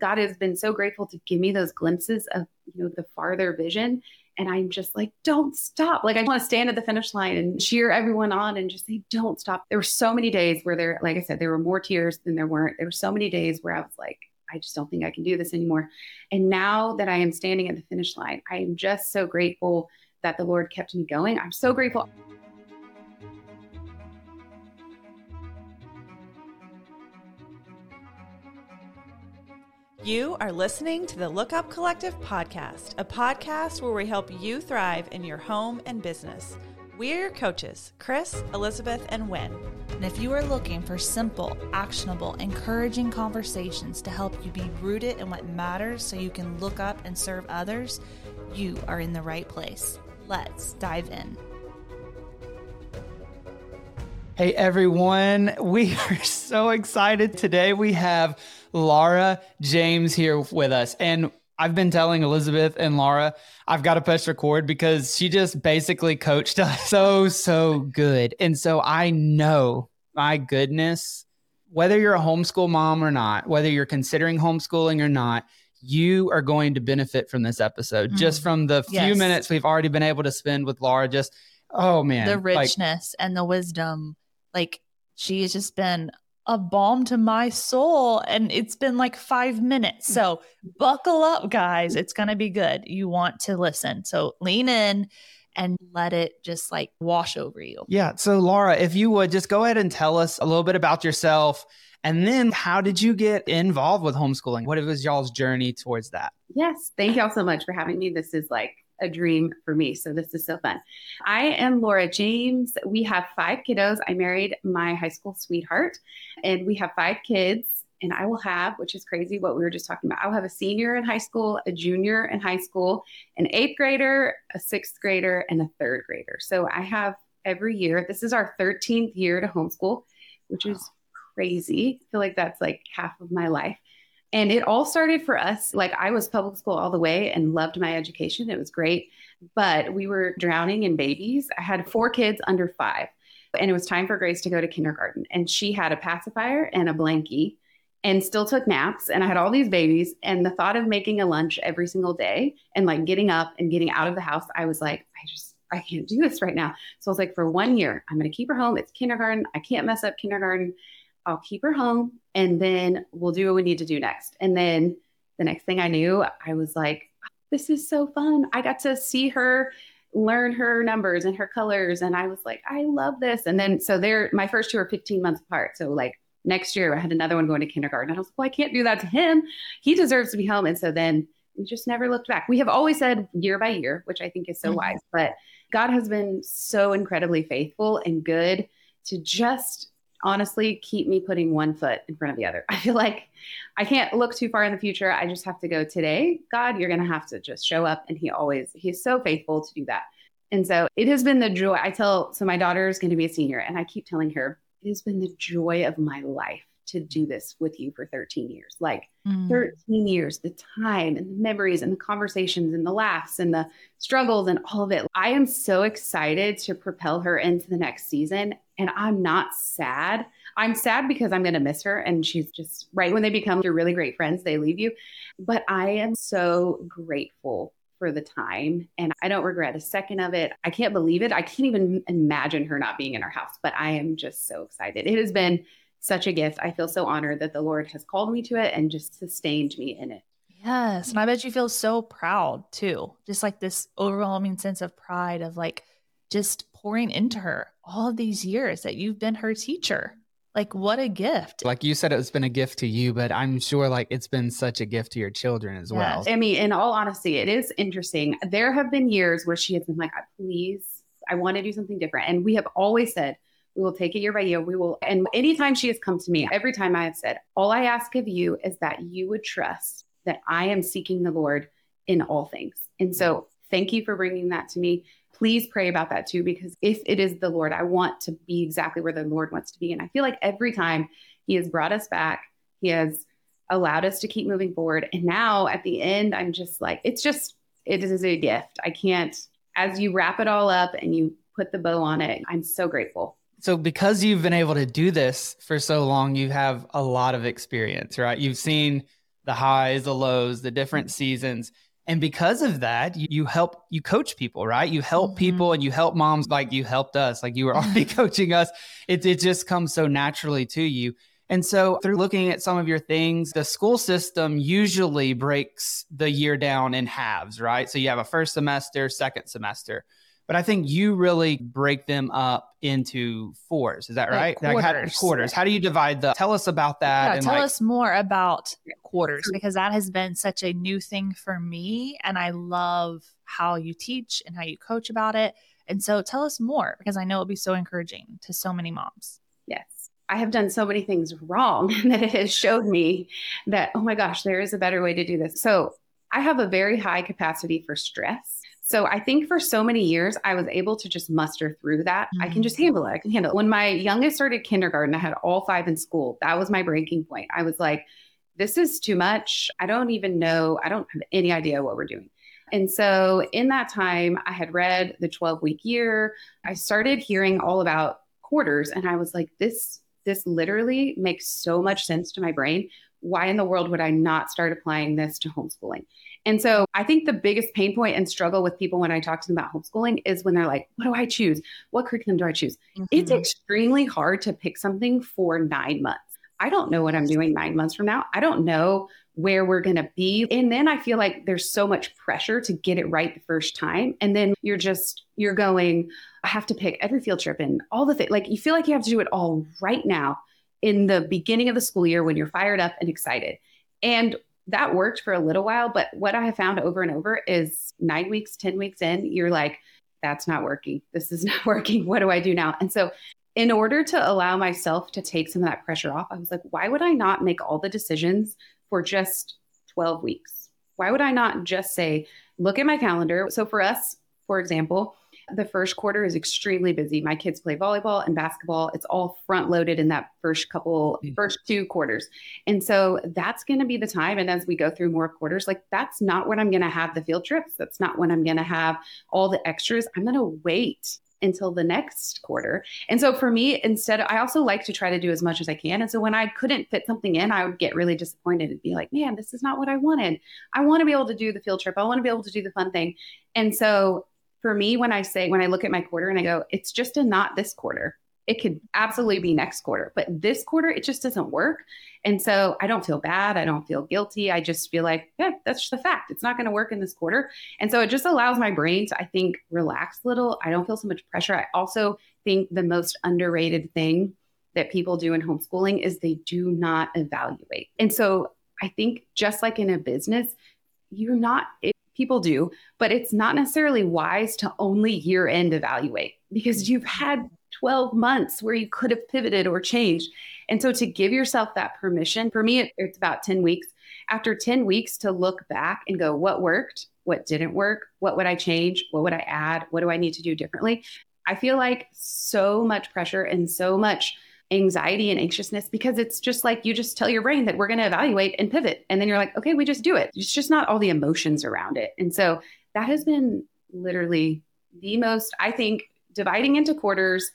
God has been so grateful to give me those glimpses of, you know, the farther vision. And I'm just like, don't stop. Like, I want to stand at the finish line and cheer everyone on and just say, don't stop. There were so many days where there, like I said, there were more tears than there weren't. There were so many days where I was like, I just don't think I can do this anymore. And now that I am standing at the finish line, I am just so grateful that the Lord kept me going. I'm so grateful. You are listening to the Look Up Collective podcast, a podcast where we help you thrive in your home and business. We're your coaches, Chris, Elizabeth, and Wynn. And if you are looking for simple, actionable, encouraging conversations to help you be rooted in what matters so you can look up and serve others, you are in the right place. Let's dive in. Hey everyone, we are so excited today. We have Laura James here with us. And I've been telling Elizabeth and Laura, I've got to push record because she just basically coached us so, so good. And so I know, my goodness, whether you're a homeschool mom or not, whether you're considering homeschooling or not, you are going to benefit from this episode mm. just from the few yes. minutes we've already been able to spend with Laura. Just, oh man, the richness like, and the wisdom. Like, she has just been a balm to my soul. And it's been like five minutes. So buckle up, guys. It's going to be good. You want to listen. So lean in and let it just like wash over you. Yeah. So, Laura, if you would just go ahead and tell us a little bit about yourself. And then, how did you get involved with homeschooling? What was y'all's journey towards that? Yes. Thank y'all so much for having me. This is like a dream for me. So this is so fun. I am Laura James. We have five kiddos. I married my high school sweetheart, and we have five kids. And I will have, which is crazy what we were just talking about, I'll have a senior in high school, a junior in high school, an eighth grader, a sixth grader, and a third grader. So I have every year, this is our 13th year to homeschool, which is crazy. I feel like that's like half of my life. And it all started for us. Like I was public school all the way and loved my education. It was great. But we were drowning in babies. I had four kids under five. And it was time for Grace to go to kindergarten. And she had a pacifier and a blankie and still took naps. And I had all these babies. And the thought of making a lunch every single day and like getting up and getting out of the house, I was like, I just, I can't do this right now. So I was like, for one year, I'm going to keep her home. It's kindergarten. I can't mess up kindergarten. I'll keep her home and then we'll do what we need to do next. And then the next thing I knew, I was like, this is so fun. I got to see her learn her numbers and her colors. And I was like, I love this. And then, so they're my first two are 15 months apart. So, like, next year, I had another one going to kindergarten. I was like, well, I can't do that to him. He deserves to be home. And so then we just never looked back. We have always said year by year, which I think is so mm-hmm. wise, but God has been so incredibly faithful and good to just honestly keep me putting one foot in front of the other. I feel like I can't look too far in the future. I just have to go today. God, you're going to have to just show up. And He always, He's so faithful to do that. And so it has been the joy. I tell, so my daughter is going to be a senior, and I keep telling her, it has been the joy of my life to do this with you for 13 years. Like mm. 13 years, the time and the memories and the conversations and the laughs and the struggles and all of it. I am so excited to propel her into the next season and I'm not sad. I'm sad because I'm going to miss her. And she's just right when they become your really great friends, they leave you. But I am so grateful for the time and I don't regret a second of it. I can't believe it. I can't even imagine her not being in our house, but I am just so excited. It has been such a gift. I feel so honored that the Lord has called me to it and just sustained me in it. Yes. And I bet you feel so proud too. Just like this overwhelming sense of pride of like just pouring into her all these years that you've been her teacher. Like, what a gift. Like you said, it's been a gift to you, but I'm sure like it's been such a gift to your children as well. I mean, in all honesty, it is interesting. There have been years where she has been like, please, I want to do something different. And we have always said, we will take it year by year. We will. And anytime she has come to me, every time I have said, all I ask of you is that you would trust that I am seeking the Lord in all things. And so thank you for bringing that to me please pray about that too, because if it is the Lord, I want to be exactly where the Lord wants to be. And I feel like every time He has brought us back, He has allowed us to keep moving forward. And now at the end, I'm just like, it's just, it is a gift. I can't, as you wrap it all up and you put the bow on it, I'm so grateful. So, because you've been able to do this for so long, you have a lot of experience, right? You've seen the highs, the lows, the different Mm-hmm. seasons. And because of that, you, help, you coach people, right? You help Mhm. people and you help moms like you helped us, like you were already coaching us. It, it just comes so naturally to you. And so, through looking at some of your things, the school system usually breaks the year down in halves, right? So, you have a first semester, second semester. But I think you really break them up into fours. Is that Like right? how, quarters. quarters. How do you divide the? Tell us about that. Yeah, and tell like, us more about quarters because that has been such a new thing for me. And I love how you teach and how you coach about it. And so tell us more because I know it'll be so encouraging to so many moms. Yes. I have done so many things wrong that it has showed me that, oh my gosh, there is a better way to do this. So I have a very high capacity for stress. So I think for so many years, I was able to just muster through that. I can mm. just handle it. I can handle it. When my youngest started kindergarten, I had all five in school. That was my breaking point. I was like, this is too much. I don't even know. I don't have any idea what we're doing. And so in that time, I had read the 12 week year. I started hearing all about quarters and I was like, this, this literally makes so much sense to my brain. Why in the world would I not start applying this to homeschooling? And so I think the biggest pain point and struggle with people when I talk to them about homeschooling is when they're like, what do I choose? What curriculum do I choose? It's Mhm. extremely hard to pick something for nine months. I don't know what I'm doing nine months from now. I don't know where we're going to be. And then I feel like there's so much pressure to get it right the first time. And then you're just, you're going, I have to pick every field trip and all the things. Like you feel like you have to do it all right now in the beginning of the school year when you're fired up and excited. And that worked for a little while. But what I have found over and over is nine weeks, 10 weeks in, you're like, that's not working. This is not working. What do I do now? And so in order to allow myself to take some of that pressure off, I was like, why would I not make all the decisions for just 12 weeks? Why would I not just say, look at my calendar? So for us, for example, the first quarter is extremely busy. My kids play volleyball and basketball. It's all front loaded in that first couple, Mm. first two quarters. And so that's going to be the time. And as we go through more quarters, like that's not when I'm going to have the field trips. That's not when I'm going to have all the extras. I'm going to wait until the next quarter. And so for me, instead, I also like to try to do as much as I can. And so when I couldn't fit something in, I would get really disappointed and be like, man, this is not what I wanted. I want to be able to do the field trip. I want to be able to do the fun thing. And so for me, when I say, when I look at my quarter and I go, it's just a not this quarter. It could absolutely be next quarter, but this quarter, it just doesn't work. And so I don't feel bad. I don't feel guilty. I just feel like, yeah, that's just the fact. It's not going to work in this quarter. And so it just allows my brain to, I think, relax a little. I don't feel so much pressure. I also think the most underrated thing that people do in homeschooling is they do not evaluate. And so I think just like in a business, you're not, people do, but it's not necessarily wise to only year end evaluate because you've mm-hmm. had 12 months where you could have pivoted or changed. And so to give yourself that permission, for me, it, it's about 10 weeks. After 10 weeks to look back and go, what worked? What didn't work? What would I change? What would I add? What do I need to do differently? I feel like so much pressure and so much anxiety and anxiousness because it's just like you just tell your brain that we're going to evaluate and pivot. And then you're like, okay, we just do it. It's just not all the emotions around it. And so that has been literally the most, I think, dividing into quarters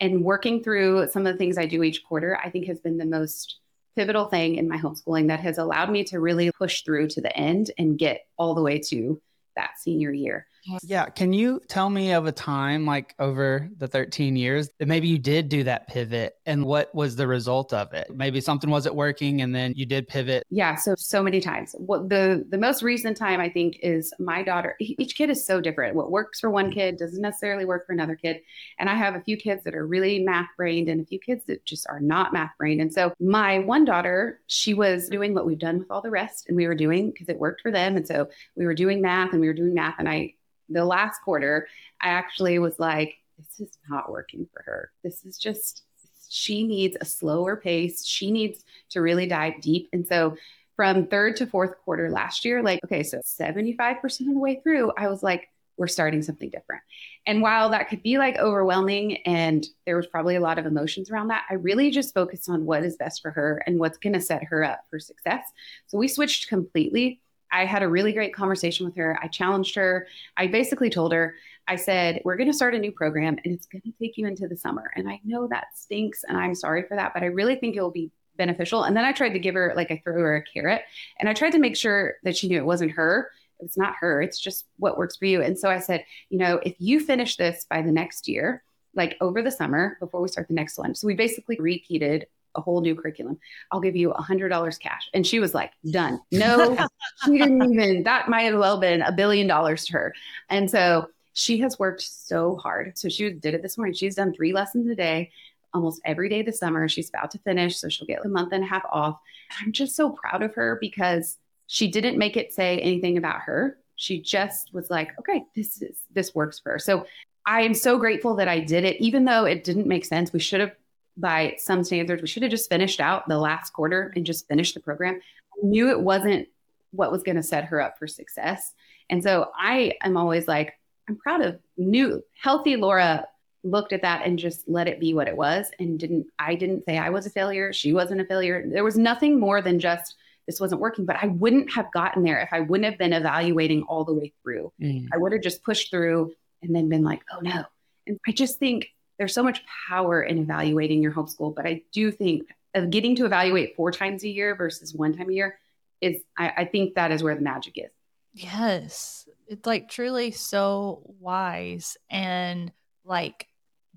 and working through some of the things I do each quarter, I think has been the most pivotal thing in my homeschooling that has allowed me to really push through to the end and get all the way to that senior year. Yeah. Can you tell me of a time like over the 13 years that maybe you did do that pivot and what was the result of it? Maybe something wasn't working and then you did pivot. Yeah, so so many times. What the the most recent time I think is my daughter. Each kid is so different. What works for one kid doesn't necessarily work for another kid. And I have a few kids that are really math brained and a few kids that just are not math brained. And so my one daughter, she was doing what we've done with all the rest and we were doing because it worked for them. And so we were doing math and we were doing math and I the last quarter, I actually was like, this is not working for her. This is just, she needs a slower pace. She needs to really dive deep. And so from third to fourth quarter last year, like, okay, so 75% of the way through, I was like, we're starting something different. And while that could be like overwhelming and there was probably a lot of emotions around that, I really just focused on what is best for her and what's going to set her up for success. So we switched completely. I had a really great conversation with her. I challenged her. I basically told her, I said, We're going to start a new program and it's going to take you into the summer. And I know that stinks and I'm sorry for that, but I really think it will be beneficial. And then I tried to give her, like, I threw her a carrot and I tried to make sure that she knew it wasn't her. It's not her. It's just what works for you. And so I said, you know, if you finish this by the next year, like over the summer before we start the next one. So we basically repeated a whole new curriculum. I'll give you a hundred dollars cash. And she was like, done. No, she didn't even, that might have well been a billion dollars to her. And so she has worked so hard. So she did it this morning. She's done three lessons a day almost every day this summer. She's about to finish, so she'll get a month and a half off. I'm just so proud of her because she didn't make it say anything about her. She just was like, okay, this is this works for her. So I am so grateful that I did it, even though it didn't make sense. We should have, by some standards, we should have just finished out the last quarter and just finished the program. I knew it wasn't what was going to set her up for success. And so I am always like, I'm proud of new, healthy Laura looked at that and just let it be what it was and didn't I didn't say I was a failure, she wasn't a failure. There was nothing more than just this wasn't working, but I wouldn't have gotten there if I wouldn't have been evaluating all the way through. Mm. I would have just pushed through and then been like, "Oh no." And I just think there's so much power in evaluating your homeschool, but I do think of getting to evaluate four times a year versus one time a year is I, I think that is where the magic is. Yes. It's like truly so wise and like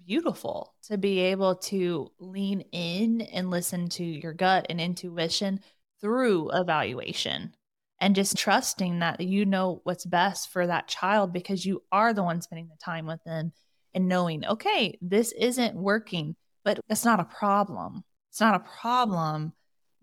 beautiful to be able to lean in and listen to your gut and intuition through evaluation and just trusting that you know what's best for that child because you are the one spending the time with them and knowing, okay, this isn't working, but it's not a problem. It's not a problem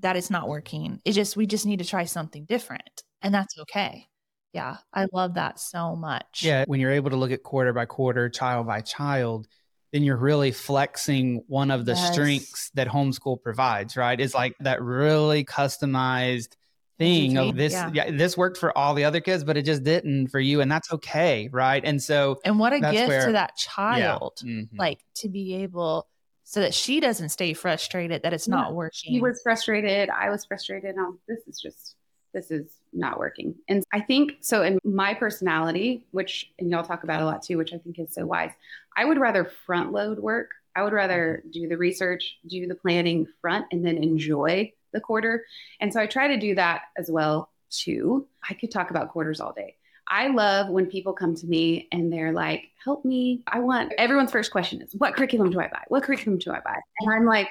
that it's not working. It's just, we just need to try something different. And that's okay. Yeah, I love that so much. Yeah, when you're able to look at quarter by quarter, child by child, then you're really flexing one of the yes. strengths that homeschool provides, right? It's like that really customized thing of this yeah. yeah. this worked for all the other kids but it just didn't for you and that's okay right and so and what a gift where, to that child yeah. mm-hmm. like to be able so that she doesn't stay frustrated that it's yeah. not working he was frustrated i was frustrated oh this is just this is not working. And I think so in my personality, which and y'all talk about a lot too, which I think is so wise, I would rather front load work. I would rather do the research, do the planning front, and then enjoy the quarter. And so I try to do that as well too. I could talk about quarters all day. I love when people come to me and they're like, help me. I want everyone's first question is, what curriculum do I buy? What curriculum do I buy? And I'm like,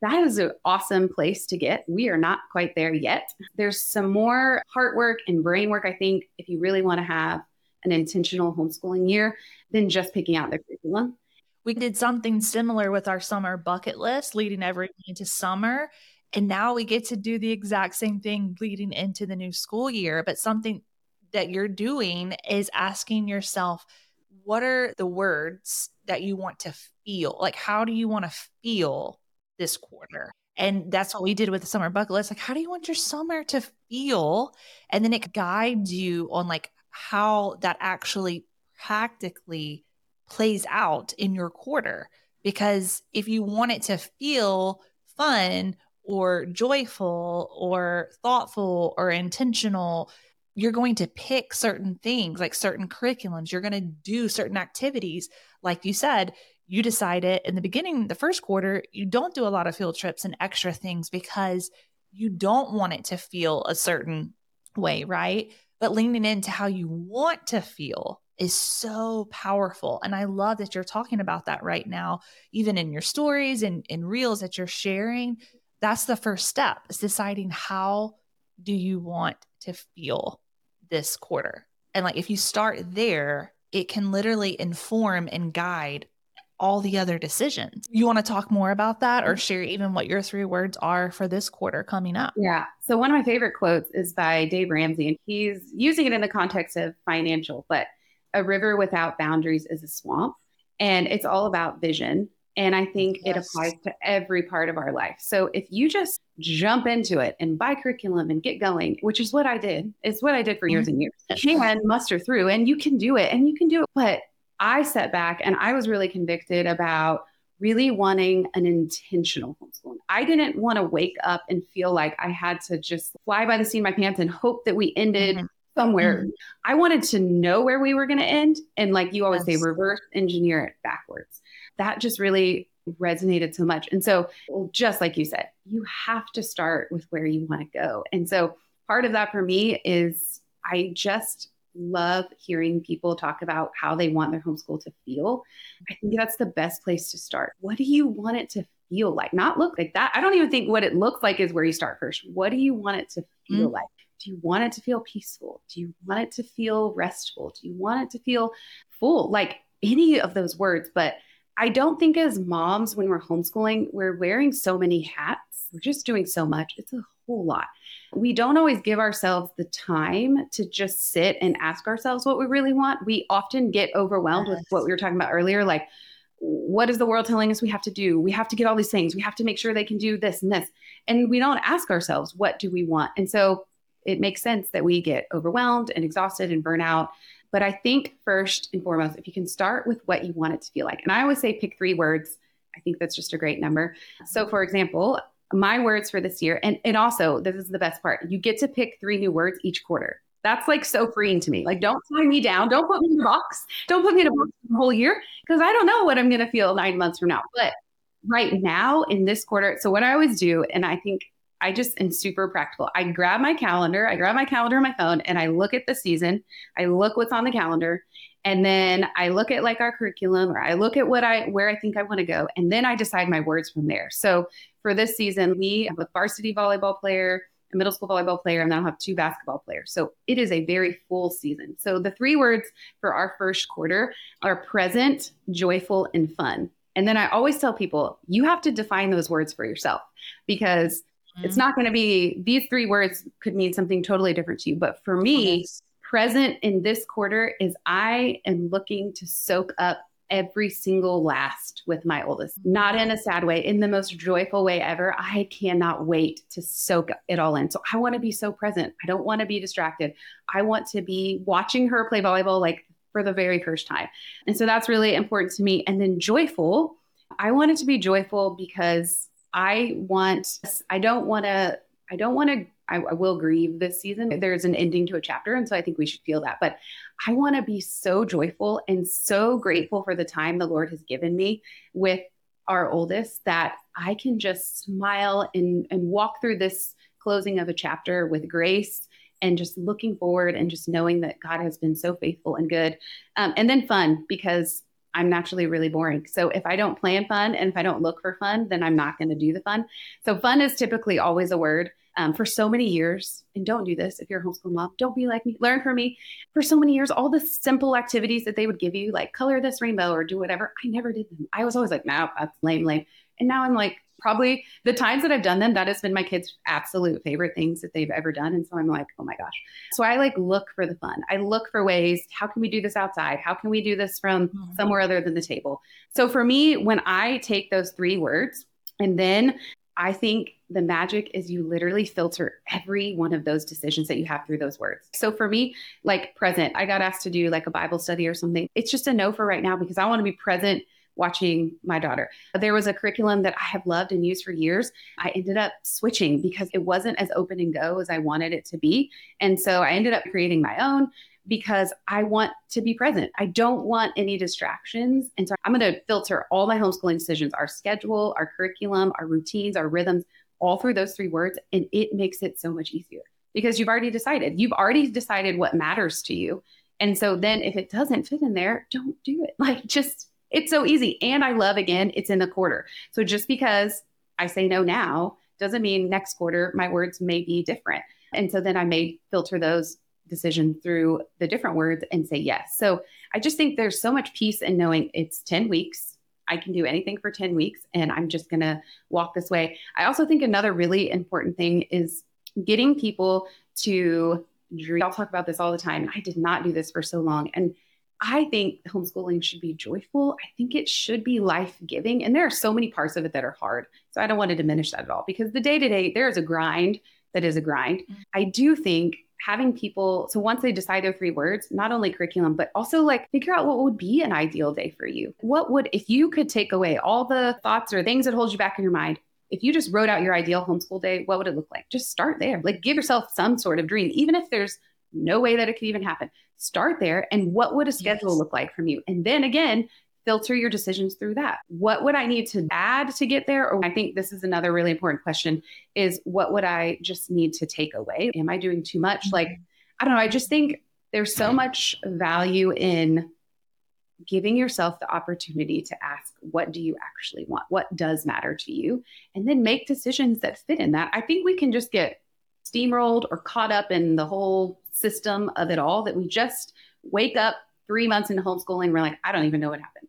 that is an awesome place to get. We are not quite there yet. There's some more heart work and brain work, I think, if you really want to have an intentional homeschooling year than just picking out the curriculum. We did something similar with our summer bucket list leading everyone into summer. And now we get to do the exact same thing leading into the new school year. But something that you're doing is asking yourself, what are the words that you want to feel? Like, how do you want to feel this quarter. And that's what we did with the summer bucket list. Like, how do you want your summer to feel? And then it guides you on like how that actually practically plays out in your quarter. Because if you want it to feel fun or joyful or thoughtful or intentional, you're going to pick certain things like certain curriculums. You're going to do certain activities. Like you said, you decide it in the beginning, the first quarter, you don't do a lot of field trips and extra things because you don't want it to feel a certain way, right? But leaning into how you want to feel is so powerful. And I love that you're talking about that right now, even in your stories and in reels that you're sharing. That's the first step is deciding how do you want to feel this quarter. And like if you start there, it can literally inform and guide all the other decisions. You want to talk more about that or share even what your three words are for this quarter coming up? Yeah. So, one of my favorite quotes is by Dave Ramsey, and he's using it in the context of financial, but a river without boundaries is a swamp. And it's all about vision. And I think yes. it applies to every part of our life. So if you just jump into it and buy curriculum and get going, which is what I did, it's what I did for years and years. Can muster through and you can do it and you can do it. But I sat back and I was really convicted about really wanting an intentional homeschooling. I didn't want to wake up and feel like I had to just fly by the seat of my pants and hope that we ended mm-hmm. somewhere. Mm-hmm. I wanted to know where we were going to end. And like you always yes. say, reverse engineer it backwards. That just really resonated so much. And so, just like you said, you have to start with where you want to go. And so, part of that for me is I just love hearing people talk about how they want their homeschool to feel. I think that's the best place to start. What do you want it to feel like? Not look like that. I don't even think what it looks like is where you start first. What do you want it to feel mm like? Do you want it to feel peaceful? Do you want it to feel restful? Do you want it to feel full? Like any of those words. But I don't think as moms, when we're homeschooling, we're wearing so many hats. We're just doing so much. It's a whole lot we don't always give ourselves the time to just sit and ask ourselves what we really want. We often get overwhelmed yes. with what we were talking about earlier, like, what is the world telling us we have to do? We have to get all these things. We have to make sure they can do this and this. And we don't ask ourselves, what do we want? And so it makes sense that we get overwhelmed and exhausted and burn out. But I think first and foremost, if you can start with what you want it to feel like. And I always say pick three words. I think that's just a great number. So, for example, my words for this year. And, and also, this is the best part you get to pick three new words each quarter. That's like so freeing to me. Like, don't tie me down. Don't put me in a box. Don't put me in a box the whole year because I don't know what I'm going to feel nine months from now. But right now in this quarter, so what I always do, and I think I just am super practical. I grab my calendar, I grab my calendar on my phone, and I look at the season. I look what's on the calendar, and then I look at like our curriculum, or I look at what I where I think I want to go, and then I decide my words from there. So for this season, we have a varsity volleyball player, a middle school volleyball player, and then I'll have two basketball players. So it is a very full season. So the three words for our first quarter are present, joyful, and fun. And then I always tell people, you have to define those words for yourself because mm-hmm. it's not going to be these three words could mean something totally different to you. But for me, present in this quarter is I am looking to soak up every single last with my oldest, not in a sad way, in the most joyful way ever. I cannot wait to soak it all in. So I want to be so present. I don't want to be distracted. I want to be watching her play volleyball like for the very first time. And so that's really important to me. And then joyful, I want it to be joyful because I want, I don't want to, I don't want to I, I, will grieve this season. There's an ending to a chapter. And so I think we should feel that. But I want to be so joyful and so grateful for the time the Lord has given me with our oldest that I can just smile and, and walk through this closing of a chapter with grace and just looking forward and just knowing that God has been so faithful and good. Um, and then fun because I'm naturally really boring. So if I don't plan fun and if I don't look for fun, then I'm not going to do the fun. So fun is typically always a word um, for so many years. And don't do this if you're a homeschool mom. Don't be like me. Learn from me. For so many years, all the simple activities that they would give you, like color this rainbow or do whatever, I never did them. I was always like, no, that's lame, lame. And now I'm like, probably the times that I've done them, that has been my kids' absolute favorite things that they've ever done. And so I'm like, oh my gosh. So I like look for the fun. I look for ways, how can we do this outside? How can we do this from mm-hmm. somewhere other than the table? So for me, when I take those three words and then I think the magic is you literally filter every one of those decisions that you have through those words. So for me, like present, I got asked to do like a Bible study or something. It's just a no for right now because I want to be present watching my daughter. There was a curriculum that I have loved and used for years. I ended up switching because it wasn't as open and go as I wanted it to be. And so I ended up creating my own because I want to be present. I don't want any distractions. And so I'm going to filter all my homeschooling decisions, our schedule, our curriculum, our routines, our rhythms, all through those three words. And it makes it so much easier because you've already decided. You've already decided what matters to you. And so then if it doesn't fit in there, don't do it. Like just, it's so easy. And I love, again, it's in the quarter. So just because I say no now doesn't mean next quarter my words may be different. And so then I may filter those decision through the different words and say yes. So I just think there's so much peace in knowing it's 10 weeks. I can do anything for 10 weeks and I'm just going to walk this way. I also think another really important thing is getting people to dream. I'll talk about this all the time. I did not do this for so long. And I think homeschooling should be joyful. I think it should be life giving. And there are so many parts of it that are hard. So I don't want to diminish that at all because the day to day, there is a grind that is a grind. Mm-hmm. I do think having people so once they decide their three words not only curriculum but also like figure out what would be an ideal day for you what would if you could take away all the thoughts or things that hold you back in your mind if you just wrote out your ideal homeschool day what would it look like just start there like give yourself some sort of dream even if there's no way that it could even happen start there and what would a schedule yes. look like from you and then again filter your decisions through that. What would I need to add to get there? Or I think this is another really important question is what would I just need to take away? Am I doing too much? Like, mm-hmm. I don't know. I just think there's so much value in giving yourself the opportunity to ask, what do you actually want? What does matter to you? And then make decisions that fit in that. I think we can just get steamrolled or caught up in the whole system of it all that we just wake up three months into homeschooling. We're like, I don't even know what happened.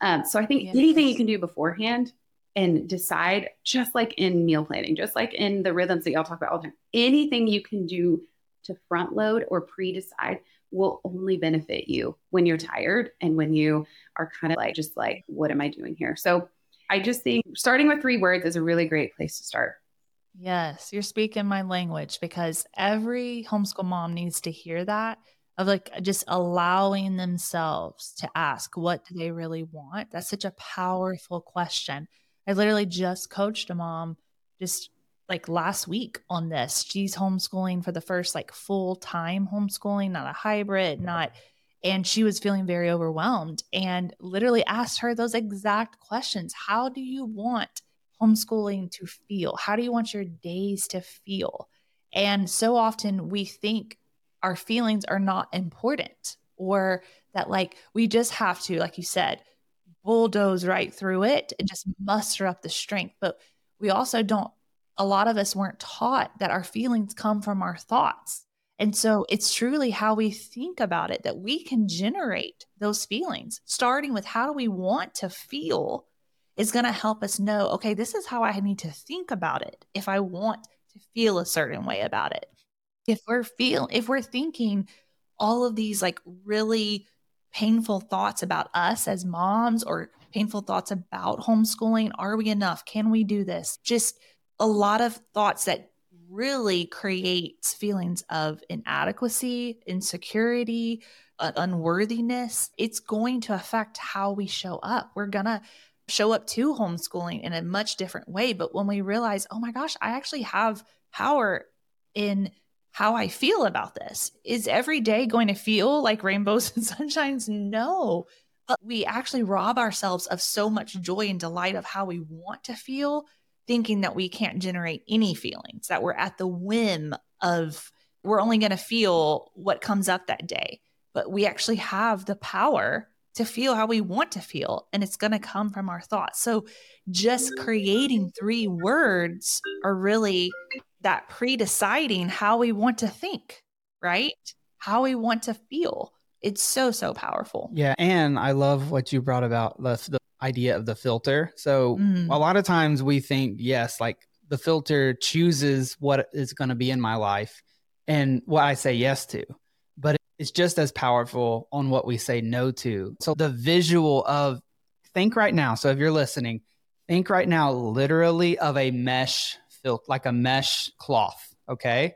Um, so I think yes. anything you can do beforehand and decide, just like in meal planning, just like in the rhythms that y'all talk about all the time, anything you can do to front load or pre decide will only benefit you when you're tired and when you are kind of like, just like, what am I doing here? So I just think starting with three words is a really great place to start. Yes, you're speaking my language because every homeschool mom needs to hear that of like just allowing themselves to ask what do they really want? That's such a powerful question. I literally just coached a mom just like last week on this. She's homeschooling for the first like full time homeschooling not a hybrid not and she was feeling very overwhelmed and literally asked her those exact questions. How do you want homeschooling to feel? How do you want your days to feel? And so often we think our feelings are not important or that like we just have to like you said bulldoze right through it and just muster up the strength. But we also don't a lot of us weren't taught that our feelings come from our thoughts. And so it's truly how we think about it that we can generate those feelings starting with how do we want to feel is going to help us know okay this is how i need to think about it if i want to feel a certain way about it. If we're feel if we're thinking all of these like really painful thoughts about us as moms or painful thoughts about homeschooling are we enough? Can we do this? Just a lot of thoughts that really creates feelings of inadequacy insecurity uh, unworthiness. It's going to affect how we show up. We're gonna show up to homeschooling in a much different way but when we realize oh my gosh i actually have power in how I feel about this. Is every day going to feel like rainbows and sunshines? No. But we actually rob ourselves of so much joy and delight of how we want to feel, thinking that we can't generate any feelings, that we're at the whim of, we're only going to feel what comes up that day. But we actually have the power to feel how we want to feel, and it's going to come from our thoughts. So just creating three words are really that pre deciding how we want to think, right? How we want to feel. It's so, so powerful. Yeah. And I love what you brought about the, the idea of the filter. So mm. a lot of times we think, yes, like the filter chooses what is going to be in my life and what I say yes to. But it's just as powerful on what we say no to. So the visual of think right now. So if you're listening, think right now literally of a mesh filth, like a mesh cloth. Okay.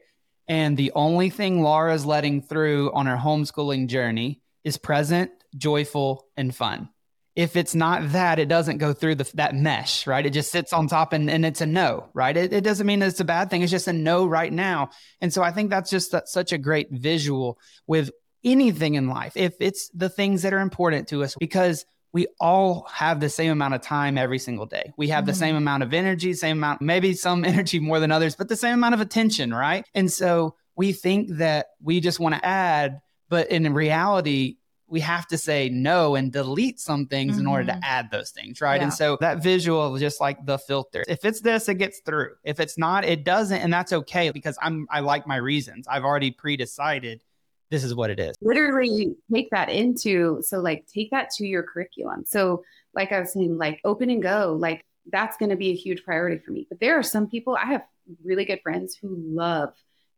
And the only thing Laura's letting through on her homeschooling journey is present, joyful, and fun. If it's not that, it doesn't go through the, that mesh, right? It just sits on top and, and it's a no, right? It, it doesn't mean it's a bad thing. It's just a no right now. And so I think that's just such a great visual with anything in life. If it's the things that are important to us, because we all have the same amount of time every single day. We have mm-hmm. the same amount of energy, same amount, maybe some energy more than others, but the same amount of attention, right? And so we think that we just want to add, but in reality, we have to say no and delete some things mm-hmm. in order to mm-hmm. add those things, right? Yeah. And so that visual, just like the filter, if it's this, it gets through. If it's not, it doesn't, and that's okay because I'm I like my reasons. I've already pre-decided this is what it is. Literally take that into so like take that to your curriculum. So like I was saying, like open and go, like that's going to be a huge priority for me. But there are some people I have really good friends who love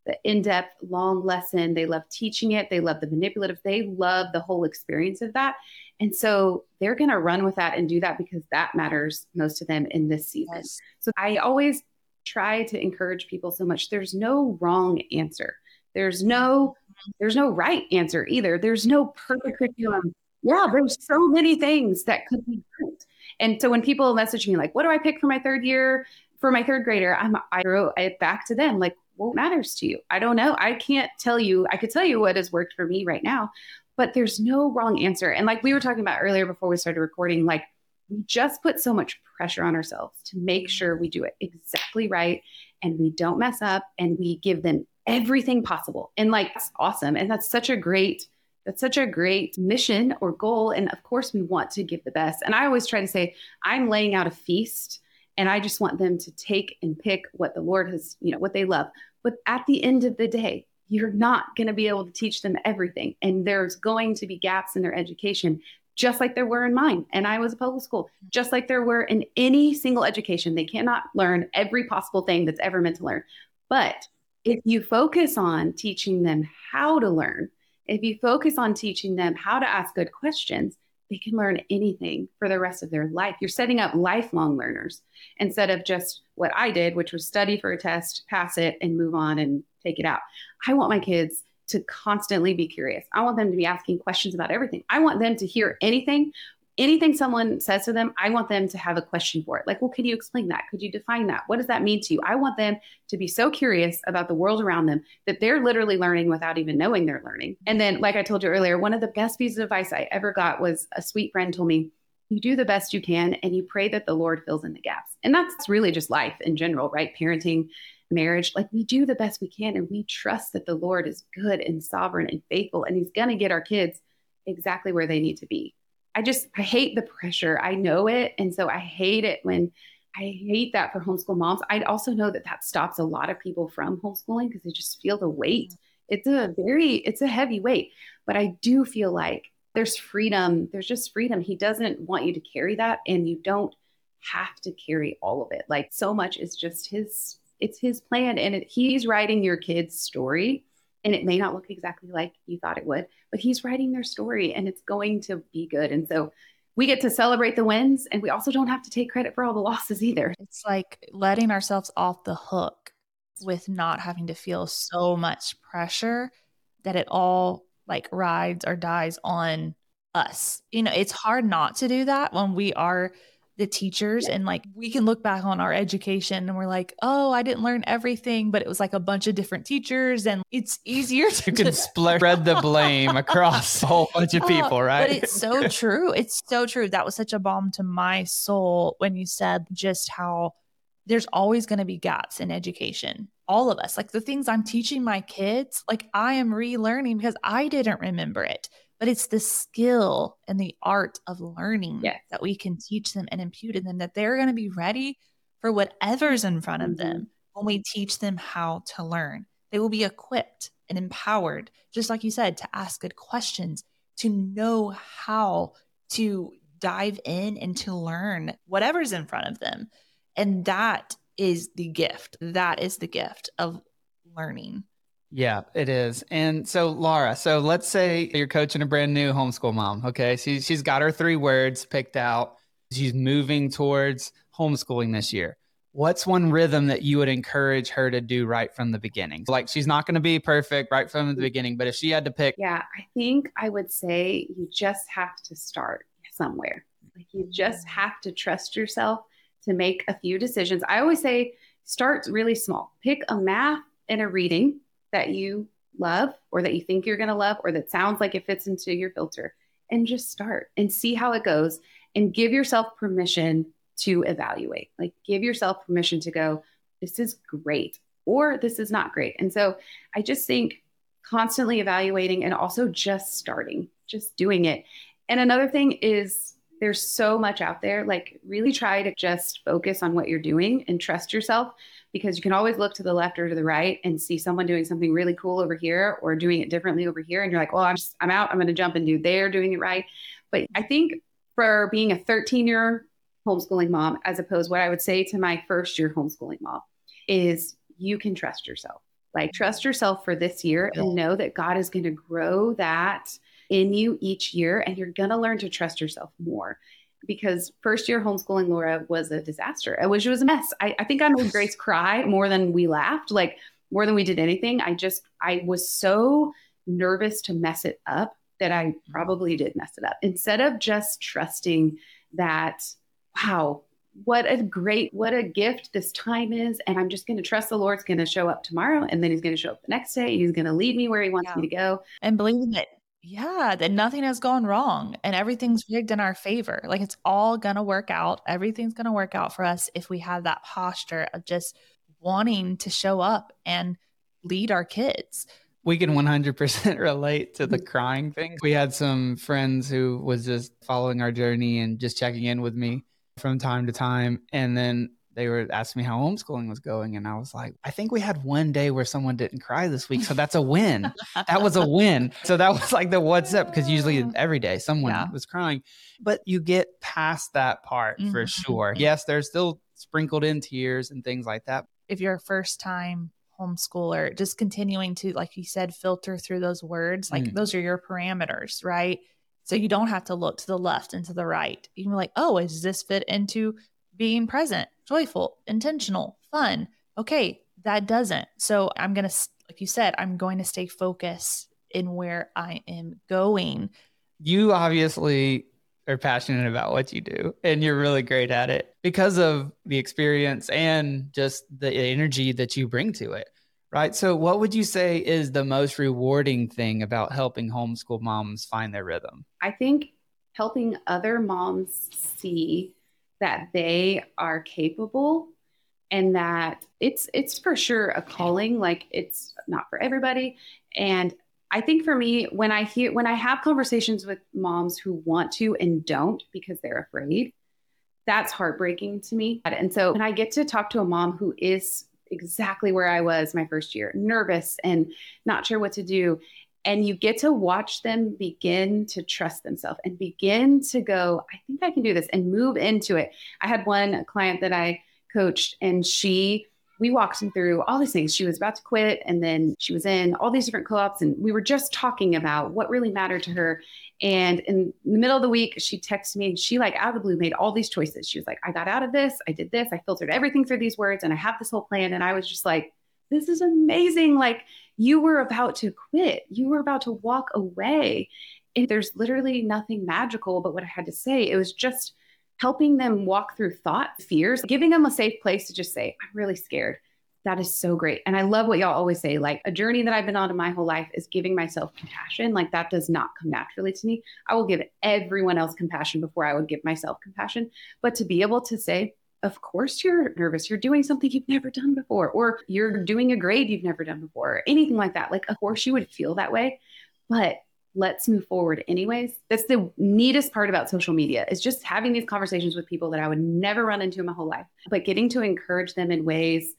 the in-depth long lesson. They love teaching it. They love the manipulative. They love the whole experience of that. And so they're going to run with that and do that because that matters most to them in this season. Yes. So I always try to encourage people so much. There's no wrong answer. There's no there's no right answer either. There's no perfect curriculum. Yeah, there's so many things that could be great. And so when people message me like, "What do I pick for my third year for my third grader?" I'm I throw it back to them like, "What matters to you?" I don't know. I can't tell you. I could tell you what has worked for me right now, but there's no wrong answer. And like we were talking about earlier before we started recording, like we just put so much pressure on ourselves to make sure we do it exactly right and we don't mess up and we give them everything possible. And like, that's awesome. And that's such a great, that's such a great mission or goal. And of course, we want to give the best. And I always try to say, I'm laying out a feast and I just want them to take and pick what the Lord has, you know, what they love. But at the end of the day, you're not going to be able to teach them everything. And there's going to be gaps in their education, just like there were in mine. And I was a public school, just like there were in any single education. They cannot learn every possible thing that's ever meant to learn. But if you focus on teaching them how to learn, if you focus on teaching them how to ask good questions, they can learn anything for the rest of their life. You're setting up lifelong learners instead of just what I did, which was study for a test, pass it, and move on and take it out. I want my kids to constantly be curious. I want them to be asking questions about everything. I want them to hear anything anything someone says to them, I want them to have a question for it. Like, well, could you explain that? Could you define that? What does that mean to you? I want them to be so curious about the world around them that they're literally learning without even knowing they're learning. And then, like I told you earlier, one of the best pieces of advice I ever got was a sweet friend told me, you do the best you can and you pray that the Lord fills in the gaps. And that's really just life in general, right? Parenting, marriage, like we do the best we can and we trust that the Lord is good and sovereign and faithful and he's going to get our kids exactly where they need to be. I just I hate the pressure. I know it, and so I hate it when I hate that for homeschool moms. I also know that that stops a lot of people from homeschooling because they just feel the weight. Mm-hmm. It's a very it's a heavy weight, but I do feel like there's freedom. There's just freedom. He doesn't want you to carry that, and you don't have to carry all of it. Like so much is just his. It's his plan, and it, he's writing your kid's story and it may not look exactly like you thought it would, but he's writing their story and it's going to be good. And so we get to celebrate the wins and we also don't have to take credit for all the losses either. It's like letting ourselves off the hook with not having to feel so much pressure that it all like rides or dies on us. You know, it's hard not to do that when we are the teachers and like we can look back on our education and we're like oh i didn't learn everything but it was like a bunch of different teachers and it's easier to you can spread the blame across a whole bunch of oh, people right? but it's so true. It's so true. That was such a balm to my soul when you said just how there's always going to be gaps in education. All of us. Like the things i'm teaching my kids like i am relearning because i didn't remember it but it's the skill and the art of learning yes. that we can teach them and impute in them that they're going to be ready for whatever's in front of mm-hmm. them when we teach them how to learn. They will be equipped and empowered, just like you said, to ask good questions, to know how to dive in and to learn whatever's in front of them. And that is the gift. That is the gift of learning. Yeah, it is. And so Laura, so let's say you're coaching a brand new homeschool mom. Okay. She, she's got her three words picked out. She's moving towards homeschooling this year. What's one rhythm that you would encourage her to do right from the beginning? Like she's not going to be perfect right from the beginning, but if she had to pick. Yeah, I think I would say you just have to start somewhere. Like you just have to trust yourself to make a few decisions. I always say start really small. Pick a math and a reading that you love or that you think you're going to love or that sounds like it fits into your filter and just start and see how it goes and give yourself permission to evaluate. Like give yourself permission to go, this is great or this is not great. And so I just think constantly evaluating and also just starting, just doing it. And another thing is there's so much out there. Like really try to just focus on what you're doing and trust yourself because you can always look to the left or to the right and see someone doing something really cool over here or doing it differently over here. And you're like well i'm just, i'm out. I'm going to jump and do they're doing it right. But i think for being a 13 year homeschooling mom as opposed what i would say to my first year homeschooling mom is you can trust yourself. Like trust yourself for this year and know that god is going to grow that in you each year and you're going to learn to trust yourself more because first year homeschooling Laura was a disaster. I wish it was a mess. I, I think I made Grace cry more than we laughed, like more than we did anything. I just, I was so nervous to mess it up that I mm-hmm. probably did mess it up. Instead of just trusting that, wow, what a great, what a gift this time is. And I'm just going to trust the Lord's going to show up tomorrow. And then he's going to show up the next day. He's going to lead me where he wants yeah. me to go. And believing that yeah, that nothing has gone wrong and everything's rigged in our favor. Like it's all going to work out. Everything's going to work out for us if we have that posture of just wanting to show up and lead our kids. We can 100% relate to the crying thing. We had some friends who was just following our journey and just checking in with me from time to time. And then they were asking me how homeschooling was going. And I was like, I think we had one day where someone didn't cry this week. So that's a win. that was a win. So that was like the what's up because usually every day someone yeah. was crying. But you get past that part mm-hmm. for sure. Yes, there's still sprinkled in tears and things like that. If you're a first time homeschooler, just continuing to, like you said, filter through those words, like mm. those are your parameters, right? So you don't have to look to the left and to the right. You can be like, oh, is this fit into being present, joyful, intentional, fun. Okay, that doesn't. So I'm going to, like you said, I'm going to stay focused in where I am going. You obviously are passionate about what you do and you're really great at it because of the experience and just the energy that you bring to it. Right. So, what would you say is the most rewarding thing about helping homeschool moms find their rhythm? I think helping other moms see that they are capable and that it's it's for sure a calling like it's not for everybody. And i think for me when i hear when i have conversations with moms who want to and don't because they're afraid that's heartbreaking to me. And so when i get to talk to a mom who is exactly where i was my first year nervous and not sure what to do and you get to watch them begin to trust themselves and begin to go i think i can do this and move into it. I had one client that i coached and she we walked through all these things. She was about to quit and then she was in all these different co-ops and we were just talking about what really mattered to her. And in the middle of the week she texted me and she like out of the blue made all these choices. She was like i got out of this i did this i filtered everything through these words and i have this whole plan. And i was just like this is amazing. Like you were about to quit, you were about to walk away. And there's literally nothing magical but what I had to say. It was just helping them walk through thought, fears, giving them a safe place to just say, I'm really scared. That is so great. And I love what y'all always say like, a journey that I've been on in my whole life is giving myself compassion. Like, that does not come naturally to me. I will give everyone else compassion before I would give myself compassion. But to be able to say, of course you're nervous. You're doing something you've never done before, or you're doing a grade you've never done before, or anything like that. Like, of course you would feel that way, but let's move forward anyways. That's the neatest part about social media is just having these conversations with people that I would never run into in my whole life, but getting to encourage them in ways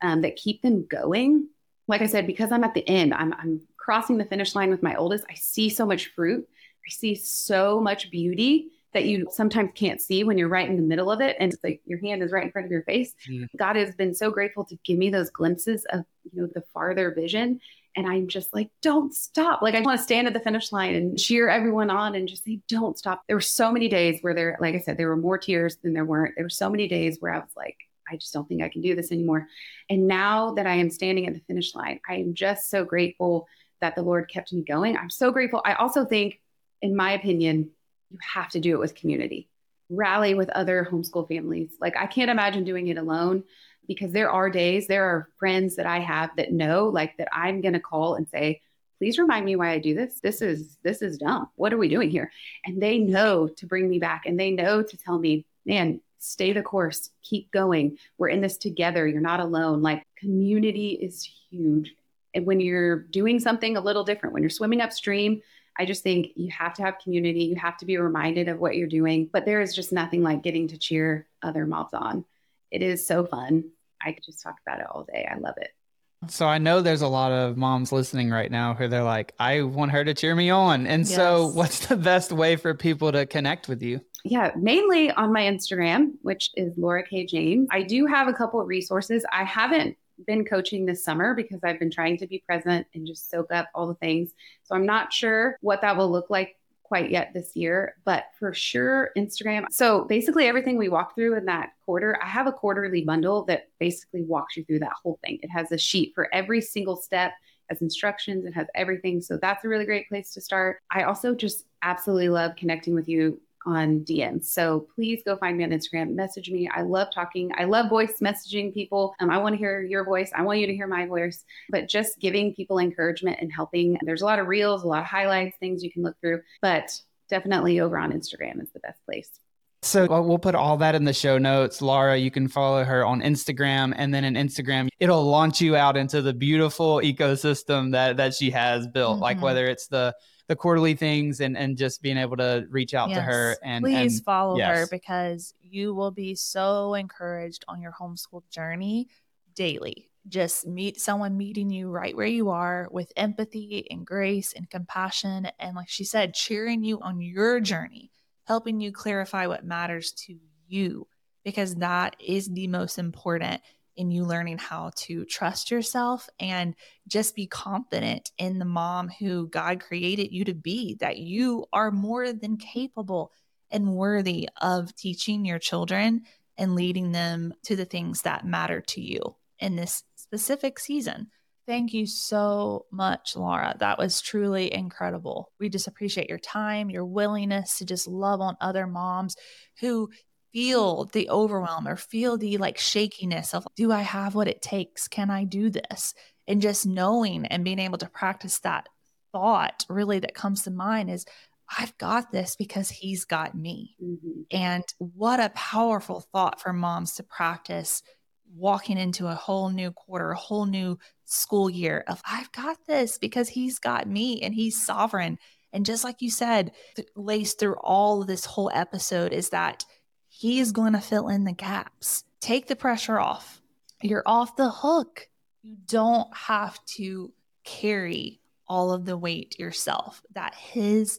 um, that keep them going. Like I said, because I'm at the end, I'm, I'm crossing the finish line with my oldest. I see so much fruit. I see so much beauty that you sometimes can't see when you're right in the middle of it and it's like your hand is right in front of your face. Mm. God has been so grateful to give me those glimpses of, you know, the farther vision. And I'm just like, don't stop. Like, I want to stand at the finish line and cheer everyone on and just say, don't stop. There were so many days where there, like I said, there were more tears than there weren't. There were so many days where I was like, I just don't think I can do this anymore. And now that I am standing at the finish line, I am just so grateful that the Lord kept me going. I'm so grateful. I also think, in my opinion, you have to do it with community. Rally with other homeschool families. Like I can't imagine doing it alone because there are days, there are friends that I have that know like that I'm going to call and say, please remind me why I do this. This is this is dumb. What are we doing here? And they know to bring me back and they know to tell me, man, stay the course, keep going. We're in this together. You're not alone. Like community is huge. And when you're doing something a little different, when you're swimming upstream, I just think you have to have community. You have to be reminded of what you're doing. But there is just nothing like getting to cheer other moms on. It is so fun. I could just talk about it all day. I love it. So I know there's a lot of moms listening right now who they're like, I want her to cheer me on. And yes. so what's the best way for people to connect with you? Yeah, mainly on my Instagram, which is Laura K. James. I do have a couple of resources. I haven't been coaching this summer because I've been trying to be present and just soak up all the things. So I'm not sure what that will look like quite yet this year, but for sure, Instagram. So basically, everything we walk through in that quarter, I have a quarterly bundle that basically walks you through that whole thing. It has a sheet for every single step, has instructions, it has everything. So that's a really great place to start. I also just absolutely love connecting with you on DMs. So please go find me on Instagram, message me. I love talking. I love voice messaging people. Um, I want to hear your voice. I want you to hear my voice, but just giving people encouragement and helping. There's a lot of reels, a lot of highlights, things you can look through, but definitely over on Instagram is the best place. So we'll put all that in the show notes. Laura, you can follow her on Instagram and then in Instagram, it'll launch you out into the beautiful ecosystem that that she has built. Mm-hmm. Like whether it's the the quarterly things and and just being able to reach out yes. to her and please and, follow yes. her because you will be so encouraged on your homeschool journey daily. Just meet someone meeting you right where you are with empathy and grace and compassion and like she said cheering you on your journey helping you clarify what matters to you, because that is the most important in you learning how to trust yourself and just be confident in the mom who God created you to be, that you are more than capable and worthy of teaching your children and leading them to the things that matter to you in this specific season. Thank you so much, Laura. That was truly incredible. We just appreciate your time, your willingness to just love on other moms who feel the overwhelm or feel the like shakiness of do I have what it takes? Can I do this? And just knowing and being able to practice that thought really that comes to mind is I've got this because he's got me. Mm-hmm. And what a powerful thought for moms to practice walking into a whole new quarter, a whole new school year of I've got this because he's got me and he's sovereign. And just like you said, laced through all of this whole episode is that he is going to fill in the gaps. Take the pressure off. You're off the hook. You don't have to carry all of the weight yourself, that his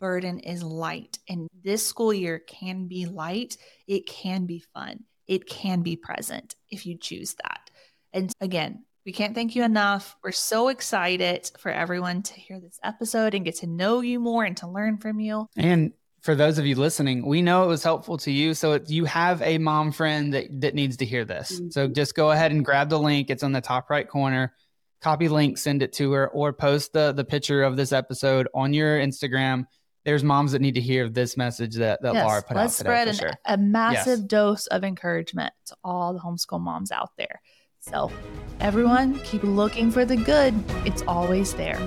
burden is light. And this school year can be light, it can be fun it can be present if you choose that. And again, we can't thank you enough. We're so excited for everyone to hear this episode and get to know you more and to learn from you. And for those of you listening, we know it was helpful to you. So if you have a mom friend that, that needs to hear this. Mm-hmm. So just go ahead and grab the link. It's on the top right corner. Copy link, send it to her, or post the, the picture of this episode on your Instagram there's moms that need to hear this message that, that yes, Laura put let's out today. Let's spread an, a massive yes. dose of encouragement to all the homeschool moms out there. So, everyone, keep looking for the good. It's always there.